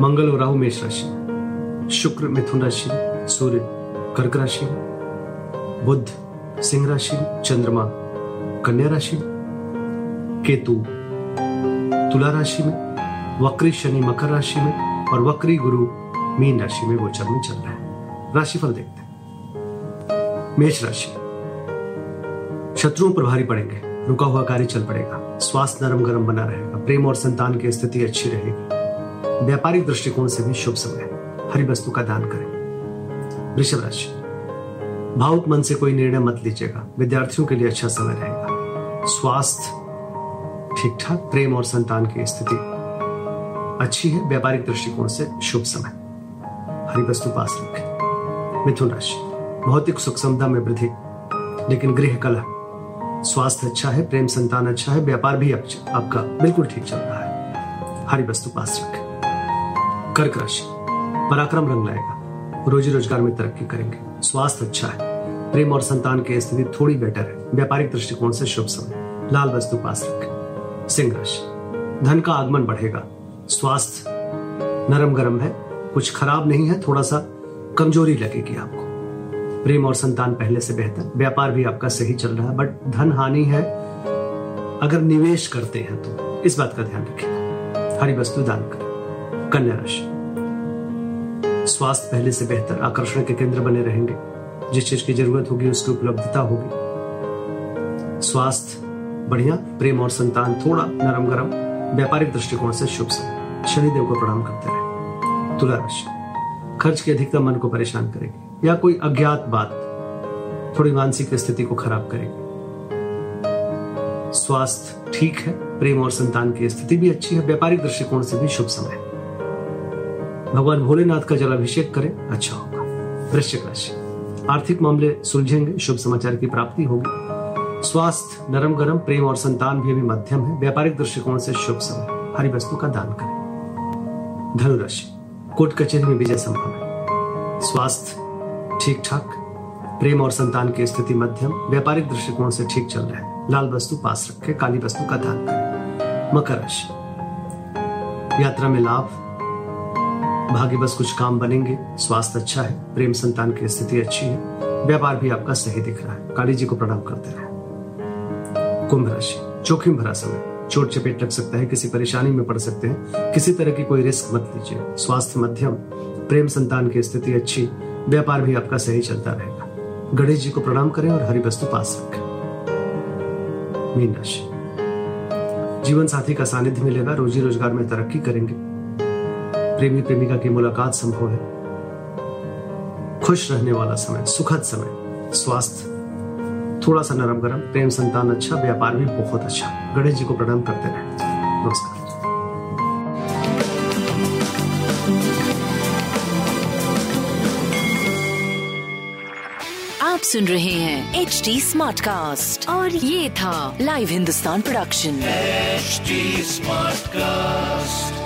मंगल और राहु मेष राशि, शुक्र मिथुन राशि, सूर्य कर्क राशि, बुध सिंह राशि, चंद्रमा कन्या राशि, केतु तुला राशि में, वक्री शनि मकर राशि में और वक्री गुरु मीन राशि में गोचर में चल रहा है। राशिफल देखते हैं। मेष राशि, शत्रुओं पर भारी पड़ेंगे, रुका हुआ कार्य चल पड़ेगा, स्वास्थ्य नरम गरम बना रहेगा, प्रेम और संतान की स्थिति अच्छी रहेगी। व्यापारिक दृष्टिकोण से भी शुभ समय हरी वस्तु का दान करें। वृषभ राशि भावुक मन से कोई निर्णय मत लीजिएगा। विद्यार्थियों के लिए अच्छा समय रहेगा। स्वास्थ्य ठीक ठाक प्रेम और संतान की स्थिति अच्छी है। व्यापारिक दृष्टिकोण से शुभ समय। हरी वस्तु पास रखें। मिथुन राशि भौतिक सुख समता में वृद्धि, लेकिन गृह कला स्वास्थ्य अच्छा है, प्रेम संतान अच्छा है, व्यापार भी अच्छा- आपका बिल्कुल ठीक चल रहा है। हरी वस्तु पास रखें। कर्क राशि पराक्रम रंग लाएगा। रोजी रोज़गार में तरक्की करेंगे। स्वास्थ्य अच्छा है। प्रेम और संतान की स्थिति थोड़ी बेटर है। व्यापारिक दृष्टिकोण से शुभ समय। लाल वस्तु पास रखें। सिंह राशि। धन का आगमन बढ़ेगा। स्वास्थ्य नरम गरम है। कुछ खराब नहीं है। थोड़ा सा कमज़ोरी लगेगी आपको। प्रेम और संतान पहले से बेहतर। व्यापार भी आपका सही चल रहा है। बट धन हानि है। अगर निवेश करते हैं तो। इस बात का ध्यान रखिएगा हरी वस्तु दान करें। कन्या राशि। स्वास्थ्य पहले से बेहतर, आकर्षण के केंद्र बने रहेंगे। जिस चीज़ की ज़रूरत होगी, उसकी उपलब्धता होगी। स्वास्थ्य, बढ़िया, प्रेम और संतान, थोड़ा नरम गरम व्यापारिक दृष्टिकोण से शुभ समय। शनिदेव को प्रणाम करते रहे। तुला राशि। खर्च की अधिकता मन को परेशान करेगी, या कोई अज्ञात बात थोड़ी मानसिक स्थिति को खराब करेगी। स्वास्थ्य ठीक है, प्रेम और संतान की स्थिति भी अच्छी है, व्यापारिक दृष्टिकोण से भी शुभ समय है। भगवान भोलेनाथ का जलाभिषेक करें अच्छा होगा। वृश्चिक राशि। आर्थिक मामले सुलझेंगे, शुभ समाचार की प्राप्ति होगी। स्वास्थ्य नरम गरम प्रेम और संतान भी अभी मध्यम है। व्यापारिक दृष्टिकोण से शुभ समय। हरी वस्तु का दान करें। धनुराशि। कोर्ट कचहरी में विजय संभव है। स्वास्थ्य ठीक ठाक प्रेम और संतान की स्थिति मध्यम, व्यापारिक दृष्टिकोण से ठीक चल रहा है। लाल वस्तु पास रखे, काली वस्तु का दान करें। मकर राशि। यात्रा में लाभ भाग्य बस कुछ काम बनेंगे, स्वास्थ्य अच्छा है, प्रेम संतान की स्थिति अच्छी है, व्यापार भी आपका सही दिख रहा है, काली जी को प्रणाम करते रहे। कुंभ राशि, जोखिम भरा समय, चोट चपेट लग सकता है, किसी परेशानी में पड़ सकते हैं, किसी तरह की कोई रिस्क मत लीजिए, स्वास्थ्य मध्यम, प्रेम संतान की स्थिति अच्छी, व्यापार भी आपका सही चलता रहेगा। गणेश जी को प्रणाम करें और हरी वस्तु पास रखें। मीन राशि, जीवन साथी का सानिध्य मिलेगा, रोजी रोज़गार में तरक्की करेंगे। प्रेमी प्रेमिका की मुलाकात संभव है। खुश रहने वाला समय सुखद समय स्वास्थ्य थोड़ा सा नरम गरम प्रेम संतान अच्छा व्यापार भी बहुत अच्छा। गणेश जी को प्रणाम करते रहे। नमस्कार। आप सुन रहे हैं एच डी स्मार्ट कास्ट और ये था live Hindustan production HD Smartcast.